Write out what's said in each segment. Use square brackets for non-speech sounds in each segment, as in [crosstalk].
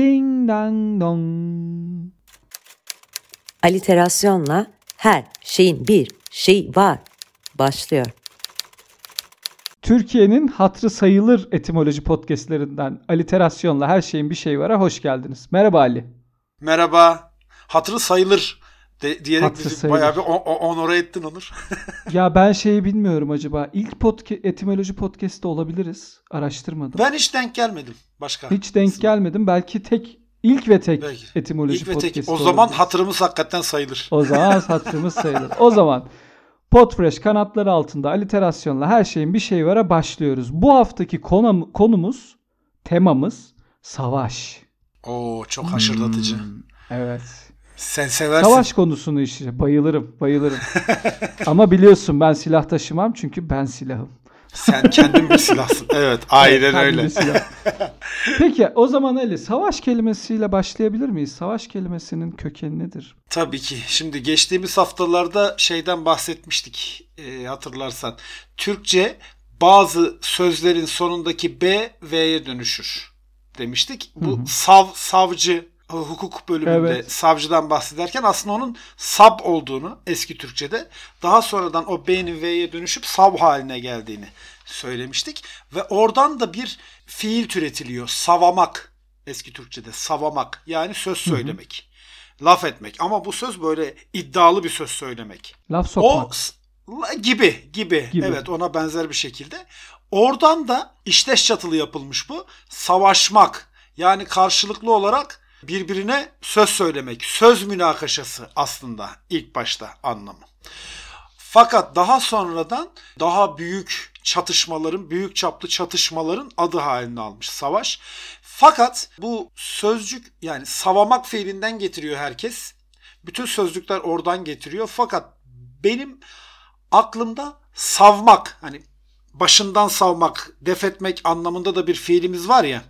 Ding dang dong. Aliterasyonla her şeyin bir şey var başlıyor. Türkiye'nin hatrı sayılır etimoloji podcastlerinden aliterasyonla her şeyin bir şey var'a hoş geldiniz. Merhaba Ali. Merhaba. Hatırı sayılır de, diyerek Hatırı bizi sayılır. bayağı bir o- o- onore ettin Onur. [laughs] Ya ben şeyi bilmiyorum acaba. İlk podca- etimoloji podcast'te olabiliriz. Araştırmadım. ben hiç denk gelmedim başka. Hiç denk gelmedim. Belki tek ilk ve tek Belki. etimoloji İlk ve tek. O zaman olabiliriz. hatırımız hakikaten sayılır. O zaman [laughs] hatırımız sayılır. O zaman Podfresh kanatları altında aliterasyonla her şeyin bir şey var'a başlıyoruz. Bu haftaki konum, konumuz, temamız savaş. Oo çok haşırdatıcı. Hmm, evet. Sen seversin. Savaş konusunu işte bayılırım, bayılırım. [laughs] Ama biliyorsun ben silah taşımam çünkü ben silahım. Sen kendin bir silahsın. Evet [laughs] aynen Kendim öyle. silah. [laughs] Peki o zaman Ali savaş kelimesiyle başlayabilir miyiz? Savaş kelimesinin kökeni nedir? Tabii ki. Şimdi geçtiğimiz haftalarda şeyden bahsetmiştik e, hatırlarsan. Türkçe bazı sözlerin sonundaki B V'ye dönüşür demiştik. Bu sav savcı hukuk bölümünde Evet. savcıdan bahsederken aslında onun sab olduğunu eski Türkçe'de daha sonradan o B'nin V'ye dönüşüp sav haline geldiğini söylemiştik. Ve oradan da bir fiil türetiliyor. Savamak eski Türkçe'de savamak yani söz söylemek laf etmek ama bu söz böyle iddialı bir söz söylemek. Laf O sokmak. s- gibi, gibi Gibi. evet ona benzer bir şekilde. Oradan da işleş çatılı yapılmış bu. Savaşmak yani karşılıklı olarak birbirine söz söylemek. Söz münakaşası aslında ilk başta anlamı. Fakat daha sonradan daha büyük çatışmaların, büyük çaplı çatışmaların adı halini almış savaş. Fakat bu sözcük yani savamak fiilinden getiriyor herkes. Bütün sözcükler oradan getiriyor. Fakat benim aklımda savmak hani başından savmak, def etmek anlamında da bir fiilimiz var ya.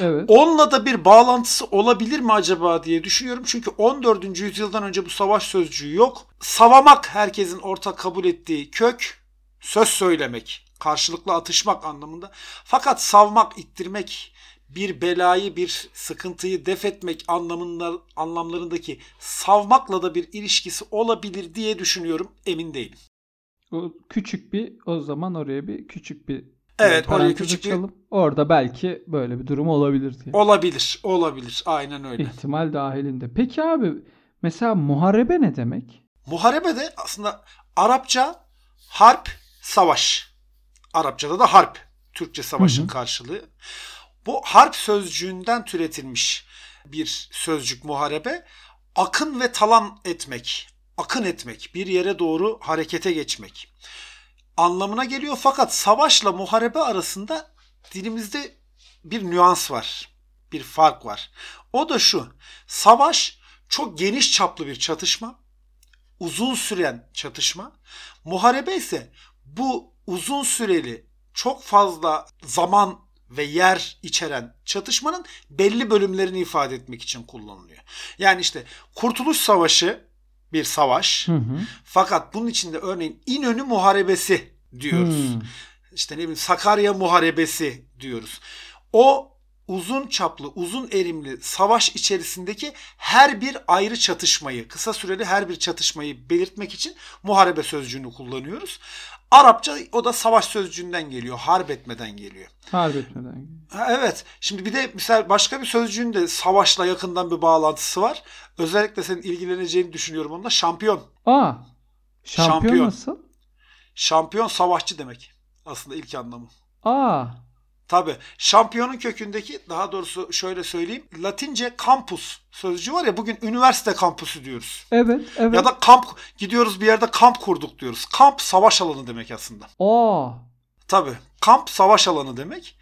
Evet. Onunla da bir bağlantısı olabilir mi acaba diye düşünüyorum. Çünkü 14. yüzyıldan önce bu savaş sözcüğü yok. Savamak herkesin ortak kabul ettiği kök, söz söylemek, karşılıklı atışmak anlamında. Fakat savmak, ittirmek, bir belayı, bir sıkıntıyı def etmek anlamında, anlamlarındaki savmakla da bir ilişkisi olabilir diye düşünüyorum. Emin değilim. O küçük bir o zaman oraya bir küçük bir Evet, oraya küçük bir- açalım. Orada belki böyle bir durum olabilir diye. Olabilir, olabilir. Aynen öyle. İhtimal dahilinde. Peki abi mesela muharebe ne demek? Muharebe de aslında Arapça harp, savaş. Arapçada da harp. Türkçe savaşın Hı hı. karşılığı. Bu harp sözcüğünden türetilmiş bir sözcük muharebe. Akın ve talan etmek, akın etmek, bir yere doğru harekete geçmek anlamına geliyor. Fakat savaşla muharebe arasında dilimizde bir nüans var. Bir fark var. O da şu. Savaş çok geniş çaplı bir çatışma uzun süren çatışma. Muharebe ise bu uzun süreli çok fazla zaman ve yer içeren çatışmanın belli bölümlerini ifade etmek için kullanılıyor. Yani işte Kurtuluş Savaşı bir savaş. Hı hı. Fakat bunun içinde örneğin İnönü Muharebesi diyoruz. Hmm. İşte ne bileyim Sakarya Muharebesi diyoruz. O uzun çaplı, uzun erimli savaş içerisindeki her bir ayrı çatışmayı, kısa süreli her bir çatışmayı belirtmek için muharebe sözcüğünü kullanıyoruz. Arapça o da savaş sözcüğünden geliyor, harp etmeden geliyor. Harp etmeden. Ha, evet. Şimdi bir de mesela başka bir sözcüğün de savaşla yakından bir bağlantısı var. Özellikle senin ilgileneceğini düşünüyorum onunla. Şampiyon. Aa. Şampiyon, Şampiyon. nasıl? Şampiyon savaşçı demek. Aslında ilk anlamı. Aa. Tabi şampiyonun kökündeki daha doğrusu şöyle söyleyeyim. Latince kampus sözcüğü var ya bugün üniversite kampüsü diyoruz. Evet, evet. Ya da kamp gidiyoruz bir yerde kamp kurduk diyoruz. Kamp savaş alanı demek aslında. Aa. Tabi kamp savaş alanı demek.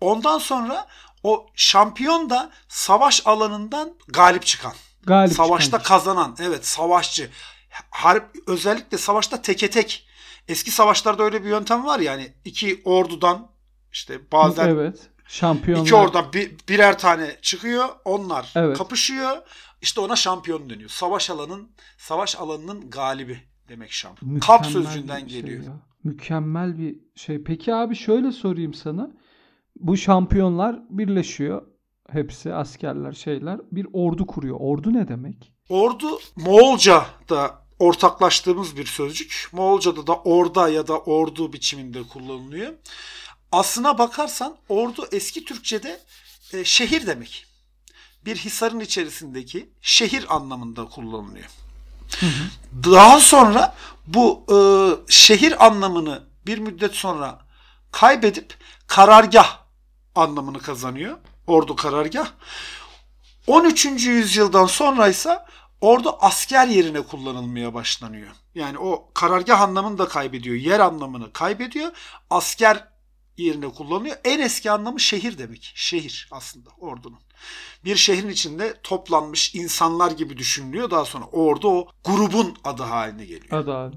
Ondan sonra o şampiyon da savaş alanından galip çıkan. Galip Savaşta çıkan kazanan. Evet savaşçı. Harp özellikle savaşta teke tek. Eski savaşlarda öyle bir yöntem var ya hani iki ordudan işte bazen Evet. Şampiyonlar. İki oradan bir, birer tane çıkıyor. Onlar Evet. kapışıyor. İşte ona şampiyon deniyor. Savaş alanın savaş alanının galibi demek şampiyon. Mükemmel Kamp sözcüğünden şey geliyor. ya. Mükemmel bir şey. Peki abi şöyle sorayım sana. Bu şampiyonlar birleşiyor. hepsi askerler şeyler bir ordu kuruyor. Ordu ne demek? Ordu Moğolca da ortaklaştığımız bir sözcük. Moğolca'da da orda ya da ordu biçiminde kullanılıyor. Aslına bakarsan ordu eski Türkçe'de e, şehir demek. Bir hisarın içerisindeki şehir anlamında kullanılıyor. Daha sonra bu e, şehir anlamını bir müddet sonra kaybedip karargah anlamını kazanıyor. Ordu karargah. 13. yüzyıldan sonra ise ordu asker yerine kullanılmaya başlanıyor. Yani o karargah anlamını da kaybediyor. Yer anlamını kaybediyor. Asker yerine kullanılıyor. En eski anlamı şehir demek. Şehir aslında ordunun. Bir şehrin içinde toplanmış insanlar gibi düşünülüyor. Daha sonra ordu o grubun adı haline geliyor. Adı abi.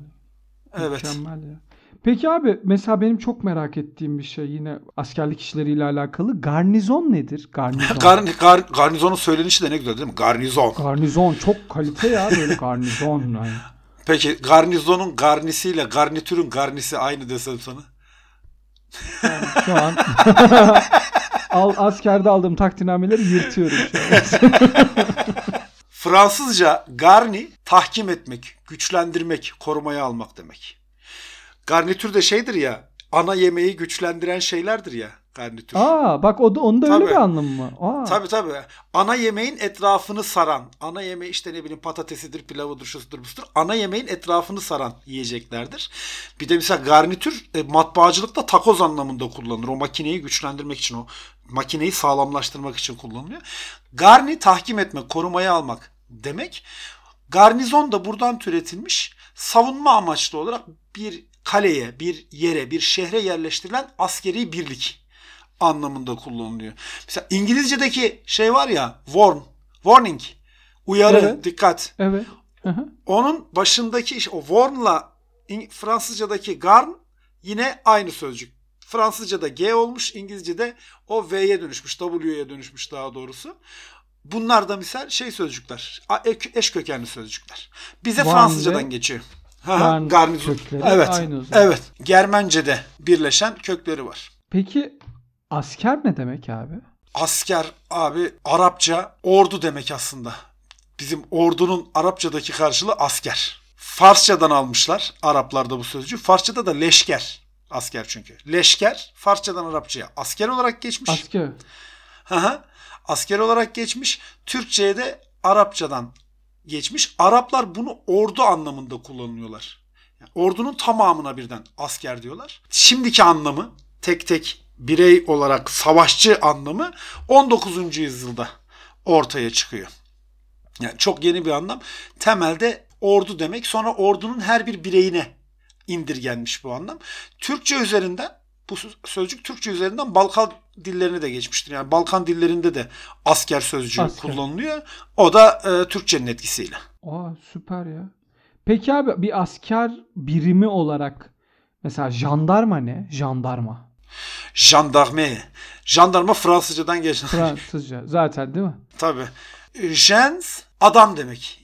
Evet. Mükemmel ya. Peki abi mesela benim çok merak ettiğim bir şey yine askerlik işleriyle alakalı. Garnizon nedir? Garnizon. [laughs] Gar, gar, garnizonun söylenişi de ne güzel değil mi? Garnizon. garnizon çok kalite ya böyle garnizon. Yani. [laughs] Peki garnizonun garnisiyle garnitürün garnisi aynı desem sana. Şu an [laughs] al, askerde aldığım takdinameleri yırtıyorum şu an. [laughs] Fransızca garni tahkim etmek, güçlendirmek, korumaya almak demek. Garnitür de şeydir ya, ana yemeği güçlendiren şeylerdir ya garnitür. Aa bak o da onun da öyle Tabii. bir anlamı mı? Aa. Tabii tabii. Ana yemeğin etrafını saran, ana yemeği işte ne bileyim patatesidir, pilavıdır, şusudur, busudur. Ana yemeğin etrafını saran yiyeceklerdir. Bir de mesela garnitür e, matbaacılıkta takoz anlamında kullanılır. O makineyi güçlendirmek için, o makineyi sağlamlaştırmak için kullanılıyor. Garni tahkim etmek, korumaya almak demek. Garnizon da buradan türetilmiş savunma amaçlı olarak bir kaleye, bir yere, bir şehre yerleştirilen askeri birlik anlamında kullanılıyor. Mesela İngilizce'deki şey var ya warn, warning, uyarı, Evet. dikkat. Evet. Hı hı. Onun başındaki iş- o warn'la Fransızca'daki garn yine aynı sözcük. Fransızca'da G olmuş, İngilizce'de o V'ye dönüşmüş, W'ye dönüşmüş daha doğrusu. Bunlar da misal şey sözcükler, eş kökenli sözcükler. Bize Warn Fransızcadan geçiyor. Ha, garn garnizon. Evet. aynı zaman. Evet. Germence'de birleşen kökleri var. Peki asker ne demek abi? Asker abi Arapça ordu demek aslında. Bizim ordunun Arapçadaki karşılığı asker. Farsçadan almışlar Araplarda bu sözcüğü. Farsçada da leşker. Asker çünkü. Leşker Farsçadan Arapçaya asker olarak geçmiş. Asker. Hı asker olarak geçmiş. Türkçe'ye de Arapçadan geçmiş. Araplar bunu ordu anlamında kullanıyorlar. Yani ordunun tamamına birden asker diyorlar. Şimdiki anlamı tek tek birey olarak savaşçı anlamı 19. yüzyılda ortaya çıkıyor. Yani çok yeni bir anlam. Temelde ordu demek. Sonra ordunun her bir bireyine indirgenmiş bu anlam. Türkçe üzerinden bu sözcük Türkçe üzerinden Balkan dillerine de geçmiştir. Yani Balkan dillerinde de asker sözcüğü Asker. kullanılıyor. O da e, Türkçenin etkisiyle. Aa süper ya. Peki abi bir asker birimi olarak mesela jandarma ne? Jandarma. Jandarme. Jandarma Fransızcadan geçen. Fransızca zaten değil mi? [laughs] Tabii. Gens adam demek.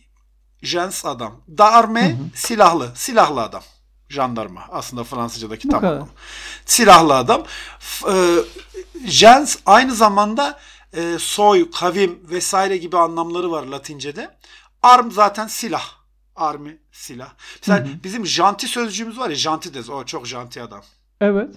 Gens adam. Darme silahlı. Silahlı adam. Jandarma. Aslında Fransızcadaki tam anlamı. Silahlı adam. E, gens aynı zamanda e, soy, kavim vesaire gibi anlamları var Latince'de. Arm zaten silah. Army silah. Mesela bizim janti sözcüğümüz var ya jantides. O çok janti adam. Evet.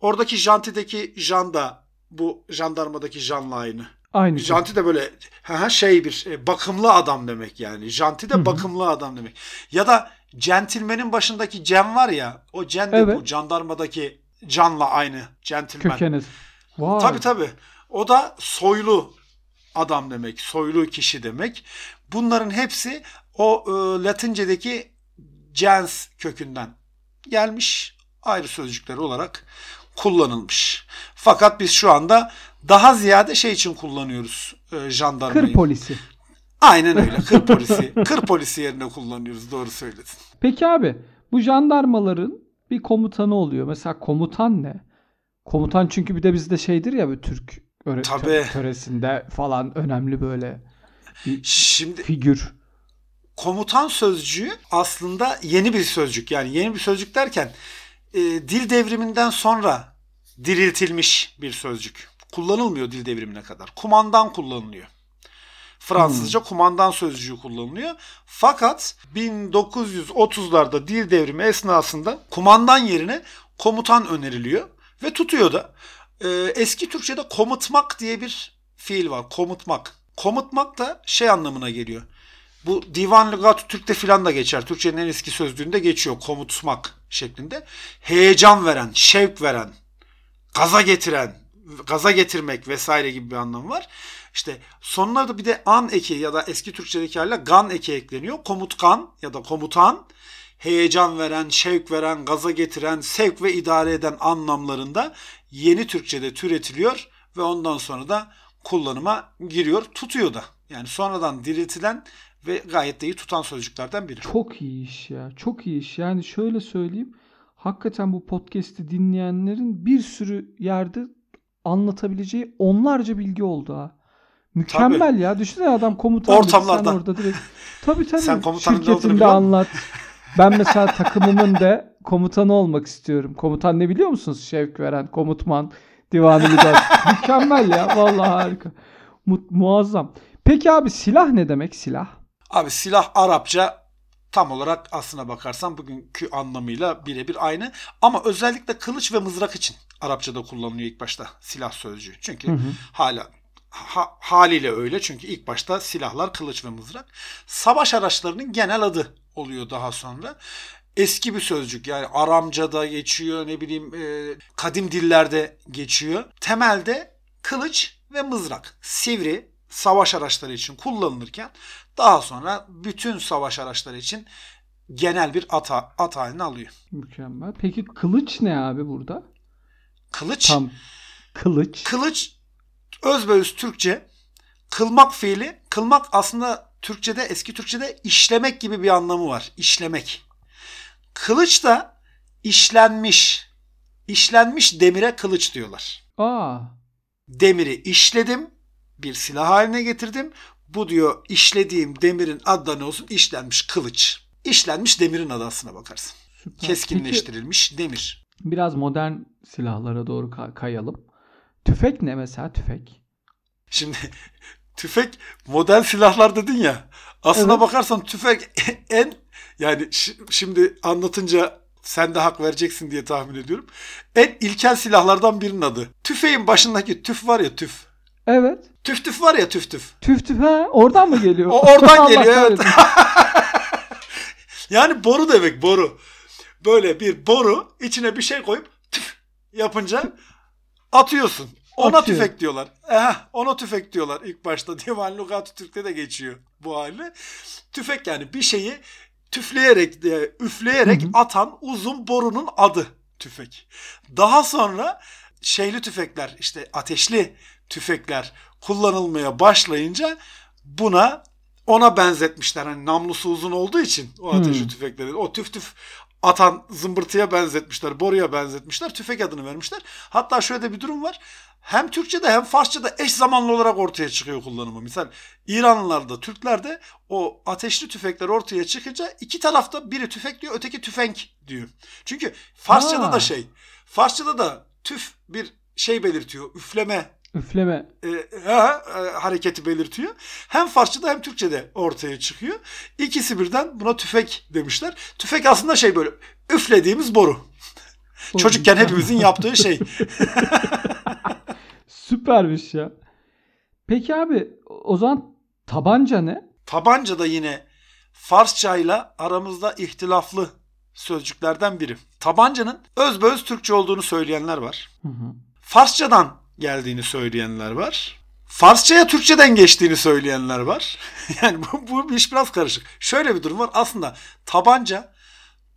Oradaki jantideki jan da bu jandarmadaki janla aynı. Aynı şey. Janti de böyle ha şey bir e, bakımlı adam demek yani. Janti de bakımlı adam demek. Ya da centilmenin başındaki cem var ya o cen de Evet. bu jandarmadaki canla aynı. Centilmen. Kökeniz. Vay. Tabii tabii. O da soylu adam demek. Soylu kişi demek. Bunların hepsi o e, Latince'deki gens kökünden gelmiş. Ayrı sözcükler olarak kullanılmış. Fakat biz şu anda daha ziyade şey için kullanıyoruz e, jandarmayı. Kır polisi. Aynen öyle. Kır polisi. [laughs] Kır polisi yerine kullanıyoruz. Doğru söyledin. Peki abi bu jandarmaların bir komutanı oluyor. Mesela komutan ne? Komutan çünkü bir de bizde şeydir ya bir Türk Tabii. tö- töresinde falan önemli böyle bir Şimdi figür. komutan sözcüğü aslında yeni bir sözcük. Yani yeni bir sözcük derken e, dil devriminden sonra diriltilmiş bir sözcük. kullanılmıyor dil devrimine kadar. Kumandan kullanılıyor. Fransızca kumandan sözcüğü kullanılıyor. Fakat 1930'larda dil devrimi esnasında kumandan yerine komutan öneriliyor ve tutuyor da. Ee, eski Türkçe'de komutmak diye bir fiil var. Komutmak. Komutmak da şey anlamına geliyor. Bu Divan Lügat Türk'te filan da geçer. Türkçenin en eski sözlüğünde geçiyor komutmak şeklinde. Heyecan veren, şevk veren, gaza getiren, gaza getirmek vesaire gibi bir anlamı var. İşte sonuna da bir de an eki ya da eski Türkçedeki haliyle gan eki ekleniyor. Komutkan ya da komutan heyecan veren, şevk veren, gaza getiren, sevk ve idare eden anlamlarında yeni Türkçede türetiliyor ve ondan sonra da kullanıma giriyor, tutuyor da. Yani sonradan diriltilen ve gayet de iyi tutan sözcüklerden biri. Çok iyi iş ya. Çok iyi iş. Yani şöyle söyleyeyim. Hakikaten bu podcast'i dinleyenlerin bir sürü yerde anlatabileceği onlarca bilgi oldu ha. Mükemmel Tabii. ya. Düşünsene adam komutan. Ortamlarda. Sen orada direkt. Tabii tabii. Sen komutanın Şirketinde anlat. Ben mesela takımımın da komutanı olmak istiyorum. Komutan ne biliyor musunuz? Şevk veren, komutman, divanı lider. Mükemmel ya. Vallahi harika. Mu- muazzam. Peki abi silah ne demek silah? Abi silah Arapça tam olarak aslına bakarsan bugünkü anlamıyla birebir aynı. Ama özellikle kılıç ve mızrak için Arapçada kullanılıyor ilk başta silah sözcüğü. Çünkü Hı hı. hala ha- haliyle öyle çünkü ilk başta silahlar kılıç ve mızrak. Savaş araçlarının genel adı oluyor daha sonra. Eski bir sözcük yani Aramca'da geçiyor ne bileyim e, kadim dillerde geçiyor. Temelde kılıç ve mızrak sivri savaş araçları için kullanılırken daha sonra bütün savaş araçları için genel bir ata, at halini alıyor. Mükemmel. Peki kılıç ne abi burada? Kılıç Tam kılıç. Kılıç özbeöz Türkçe kılmak fiili. Kılmak aslında Türkçede eski Türkçede işlemek gibi bir anlamı var. İşlemek. Kılıç da işlenmiş. işlenmiş demire kılıç diyorlar. Aa. Demiri işledim, bir silah haline getirdim. Bu diyor işlediğim demirin adı ne olsun? İşlenmiş kılıç. İşlenmiş demirin adı aslına bakarsın. Süper. Peki, Keskinleştirilmiş demir. biraz modern silahlara doğru ka- kayalım. Tüfek ne mesela tüfek? Şimdi [laughs] tüfek model silahlar dedin ya. Aslına Evet. bakarsan tüfek [laughs] en yani şi- şimdi anlatınca sen de hak vereceksin diye tahmin ediyorum. En ilkel silahlardan birinin adı. Tüfeğin başındaki tüf var ya tüf. Evet. Tüf tüf var ya tüf tüf. Tüf tüf ha oradan mı geliyor? O oradan [laughs] geliyor, evet. [laughs] Yani boru demek boru. Böyle bir boru içine bir şey koyup tüf yapınca atıyorsun. Ona Atıyor. tüfek diyorlar. Eh, ona tüfek diyorlar ilk başta. [laughs] Divan Lugat Türk'te de geçiyor bu hali. Tüfek yani bir şeyi tüfleyerek, e, üfleyerek Hı hı. atan uzun borunun adı tüfek. Daha sonra şeyli tüfekler işte ateşli tüfekler kullanılmaya başlayınca buna ona benzetmişler. Hani namlusu uzun olduğu için o ateşli Hmm. tüfekleri. O tüf tüf atan zımbırtıya benzetmişler, boruya benzetmişler. Tüfek adını vermişler. Hatta şöyle de bir durum var. Hem Türkçe'de hem Farsça'da eş zamanlı olarak ortaya çıkıyor kullanımı. Misal İranlılarda, Türklerde o ateşli tüfekler ortaya çıkınca iki tarafta biri tüfek diyor, öteki tüfenk diyor. Çünkü Farsça'da Ha. da şey, Farsça'da da tüf bir şey belirtiyor, üfleme Üfleme. e, ha, e, hareketi belirtiyor. Hem Farsçada hem Türkçede ortaya çıkıyor. İkisi birden buna tüfek demişler. Tüfek aslında şey böyle üflediğimiz boru. Çocukken hepimizin yaptığı şey. [laughs] Süpermiş ya. Peki abi o zaman tabanca ne? Tabanca da yine Farsçayla aramızda ihtilaflı sözcüklerden biri. Tabancanın özbeöz Türkçe olduğunu söyleyenler var. Hı hı. Farsçadan geldiğini söyleyenler var. Farsçaya Türkçeden geçtiğini söyleyenler var. [laughs] Yani bu, bu iş biraz karışık. Şöyle bir durum var. Aslında tabanca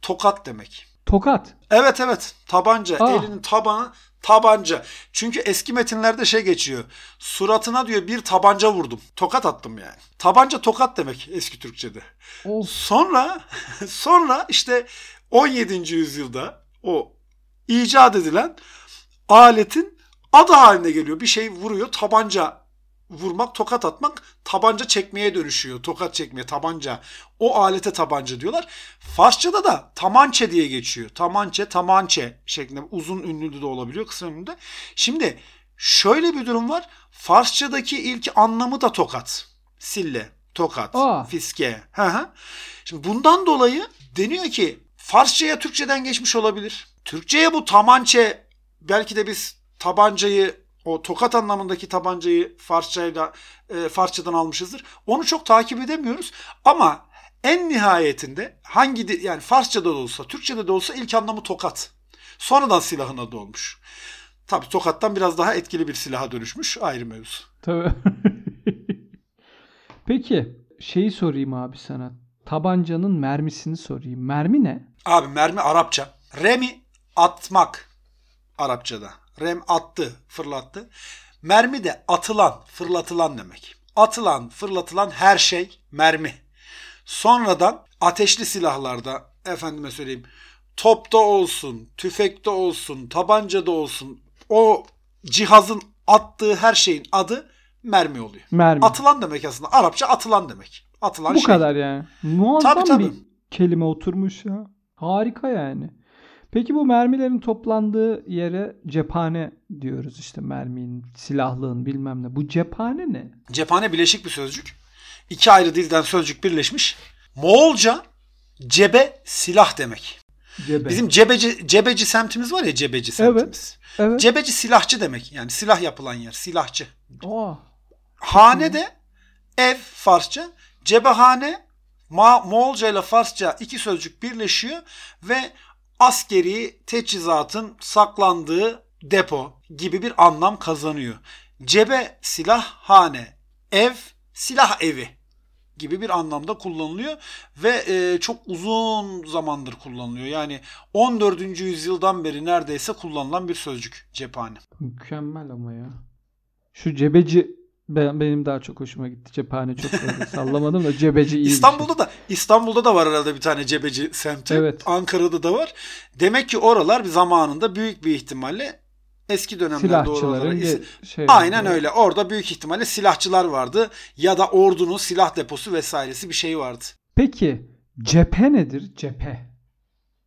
tokat demek. Tokat. Evet evet tabanca Ah. elinin tabanı tabanca. Çünkü eski metinlerde şey geçiyor. Suratına diyor bir tabanca vurdum. Tokat attım yani. Tabanca tokat demek eski Türkçede. Of. Sonra [laughs] sonra işte 17. yüzyılda o icat edilen aletin adı haline geliyor. Bir şey vuruyor tabanca vurmak, tokat atmak tabanca çekmeye dönüşüyor. Tokat çekmeye, tabanca. O alete tabanca diyorlar. Farsçada da tamançe diye geçiyor. Tamançe, tamançe şeklinde uzun ünlü de olabiliyor, kısa ünlü de. Şimdi şöyle bir durum var. Farsçadaki ilk anlamı da tokat. Sille, tokat, Aa. fiske. Hı hı. Şimdi bundan dolayı deniyor ki Farsçaya Türkçeden geçmiş olabilir. Türkçeye bu tamançe belki de biz tabancayı o tokat anlamındaki tabancayı Farsçayla e, Farsçadan almışızdır. Onu çok takip edemiyoruz ama en nihayetinde hangi yani Farsçada da olsa Türkçede de olsa ilk anlamı tokat. Sonradan silahın adı olmuş. Tabii tokattan biraz daha etkili bir silaha dönüşmüş ayrı mevzu. Tabii. [laughs] Peki şeyi sorayım abi sana. Tabancanın mermisini sorayım. Mermi ne? Abi mermi Arapça. Remi atmak Arapçada. Rem attı, fırlattı. Mermi de atılan, fırlatılan demek. Atılan, fırlatılan her şey mermi. Sonradan ateşli silahlarda efendime söyleyeyim topta olsun, tüfekte olsun, tabancada olsun o cihazın attığı her şeyin adı mermi oluyor. Mermi. Atılan demek aslında. Arapça atılan demek. Atılan Bu şey. kadar yani. Muazzam Tabii, tabii. bir kelime oturmuş ya. Harika yani. Peki bu mermilerin toplandığı yere cephane diyoruz işte merminin, silahlığın bilmem ne. Bu cephane ne? Cephane bileşik bir sözcük. İki ayrı dilden sözcük birleşmiş. Moğolca cebe silah demek. Cebe. Bizim cebeci cebeci semtimiz var ya cebeci semtimiz. evet. Cebeci silahçı demek. Yani silah yapılan yer, silahçı. Aa, Hane de ev Farsça. Cebehane Ma Moğolca ile Farsça iki sözcük birleşiyor ve askeri teçhizatın saklandığı depo gibi bir anlam kazanıyor. Cebe silah hane, ev silah evi gibi bir anlamda kullanılıyor ve e, çok uzun zamandır kullanılıyor. Yani 14. yüzyıldan beri neredeyse kullanılan bir sözcük cephane. mükemmel ama ya. Şu cebeci ben, benim daha çok hoşuma gitti. Cephane çok böyle sallamadım da cebeci iyi. şey. İstanbul'da da İstanbul'da da var herhalde bir tane cebeci semti. Evet. Ankara'da da var. Demek ki oralar bir zamanında büyük bir ihtimalle eski dönemlerde oralara Silahçıların is- ge- şey Aynen öyle. Orada büyük ihtimalle silahçılar vardı ya da ordunun silah deposu vesairesi bir şey vardı. Peki cephe nedir? Cephe.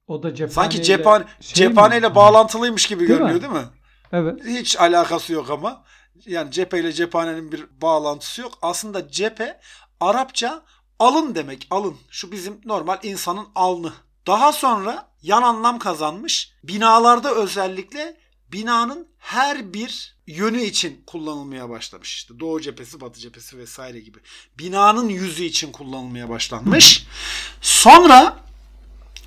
O da cephaneyle Sanki cephane şey mi? cephaneyle bağlantılıymış gibi Değil görünüyor mi? değil mi? Evet. Hiç alakası yok ama. Yani cepheyle cephanenin bir bağlantısı yok. Aslında cephe Arapça alın demek. Alın. Şu bizim normal insanın alnı. Daha sonra yan anlam kazanmış. Binalarda özellikle binanın her bir yönü için kullanılmaya başlamış. İşte doğu cephesi, batı cephesi vesaire gibi. Binanın yüzü için kullanılmaya başlanmış. Sonra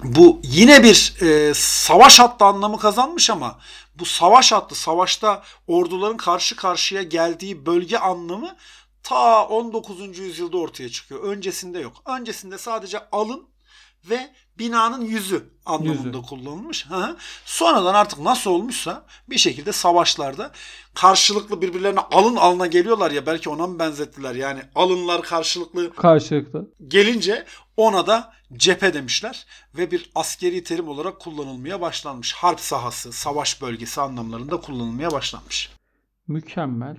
bu yine bir e, savaş hattı anlamı kazanmış ama bu savaş hattı, savaşta orduların karşı karşıya geldiği bölge anlamı ta 19. yüzyılda ortaya çıkıyor. Öncesinde yok. Öncesinde sadece alın ve binanın yüzü anlamında Yüzü. kullanılmış. Sonradan artık nasıl olmuşsa bir şekilde savaşlarda karşılıklı birbirlerine alın alına geliyorlar ya belki ona mı benzettiler? Yani alınlar karşılıklı Karşılıklı. gelince ona da cephe demişler ve bir askeri terim olarak kullanılmaya başlanmış. Harp sahası, savaş bölgesi anlamlarında kullanılmaya başlanmış. Mükemmel.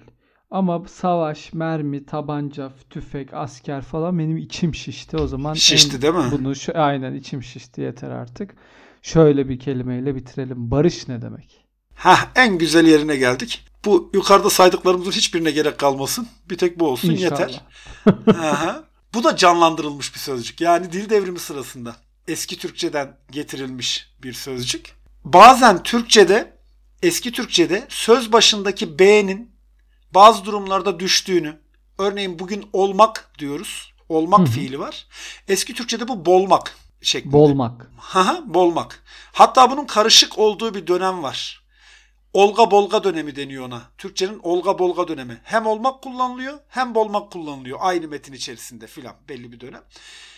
Ama savaş, mermi, tabanca, tüfek, asker falan benim içim şişti. O zaman Şişti değil mi? Bunu şu, aynen içim şişti yeter artık. Şöyle bir kelimeyle bitirelim. Barış ne demek? Heh, en güzel yerine geldik. Bu yukarıda saydıklarımızın hiçbirine gerek kalmasın. Bir tek bu olsun İnşallah. yeter. Aha. Bu da canlandırılmış bir sözcük. Yani dil devrimi sırasında eski Türkçeden getirilmiş bir sözcük. Bazen Türkçede, eski Türkçede söz başındaki B'nin bazı durumlarda düştüğünü, örneğin bugün olmak diyoruz. Olmak Hı hı. fiili var. Eski Türkçede bu bolmak şeklinde. Bolmak. Haha, bolmak. Hatta bunun karışık olduğu bir dönem var. Olga bolga dönemi deniyor ona. Türkçenin olga bolga dönemi. Hem olmak kullanılıyor hem bolmak kullanılıyor. Aynı metin içerisinde filan belli bir dönem.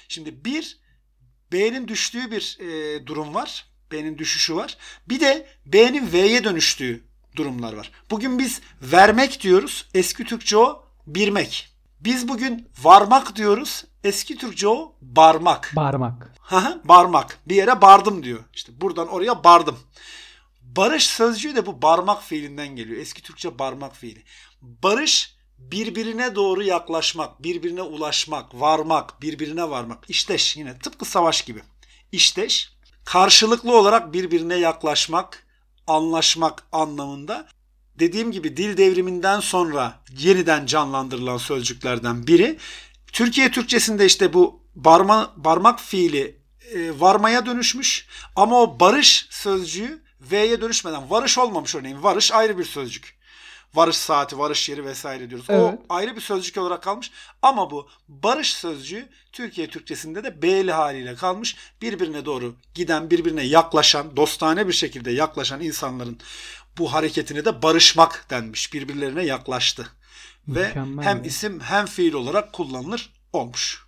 Şimdi bir B'nin düştüğü bir e, durum var. B'nin düşüşü var. Bir de B'nin V'ye dönüştüğü durumlar var. Bugün biz vermek diyoruz. Eski Türkçe o birmek. Biz bugün varmak diyoruz. Eski Türkçe o barmak. Barmak. Barmak. Bir yere bardım diyor. İşte buradan oraya bardım. Barış sözcüğü de bu barmak fiilinden geliyor. Eski Türkçe barmak fiili. Barış birbirine doğru yaklaşmak, birbirine ulaşmak, varmak, birbirine varmak. İşteş yine tıpkı savaş gibi. İşteş karşılıklı olarak birbirine yaklaşmak, anlaşmak anlamında dediğim gibi dil devriminden sonra yeniden canlandırılan sözcüklerden biri. Türkiye Türkçesinde işte bu barma, barmak fiili e, varmaya dönüşmüş ama o barış sözcüğü V'ye dönüşmeden varış olmamış örneğin. Varış ayrı bir sözcük. Varış saati, varış yeri vesaire diyoruz. Evet. O ayrı bir sözcük olarak kalmış. Ama bu barış sözcüğü Türkiye Türkçesinde de B'li haliyle kalmış. Birbirine doğru giden, birbirine yaklaşan, dostane bir şekilde yaklaşan insanların bu hareketine de barışmak denmiş. Birbirlerine yaklaştı. Ve Mükemmel hem ya. isim hem fiil olarak kullanılır olmuş.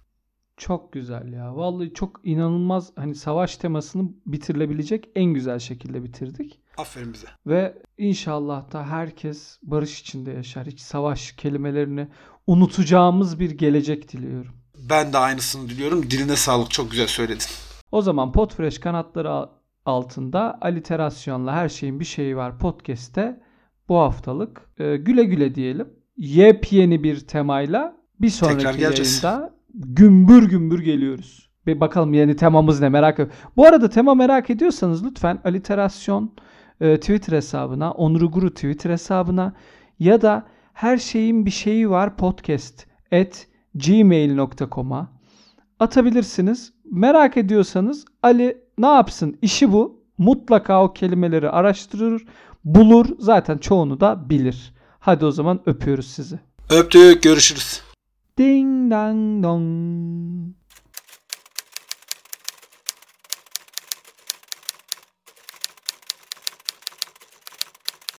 Çok güzel ya. Vallahi çok inanılmaz hani savaş temasını bitirilebilecek en güzel şekilde bitirdik. Aferin bize. Ve inşallah da herkes barış içinde yaşar. Hiç savaş kelimelerini unutacağımız bir gelecek diliyorum. Ben de aynısını diliyorum. Diline sağlık. Çok güzel söyledin. O zaman Podfresh kanatları al- altında aliterasyonla her şeyin bir şeyi var podcast'te bu haftalık e, güle güle diyelim. Yepyeni bir temayla bir sonraki yayında gümbür gümbür geliyoruz. Bir bakalım yeni temamız ne merak ediyorum. Bu arada tema merak ediyorsanız lütfen aliterasyon e, Twitter hesabına, Onur Guru Twitter hesabına ya da her şeyin bir şeyi var podcast at gmail.com'a atabilirsiniz. Merak ediyorsanız Ali ne yapsın? İşi bu. Mutlaka o kelimeleri araştırır, bulur. Zaten çoğunu da bilir. Hadi o zaman öpüyoruz sizi. Öptük. Görüşürüz. Ding dong dong!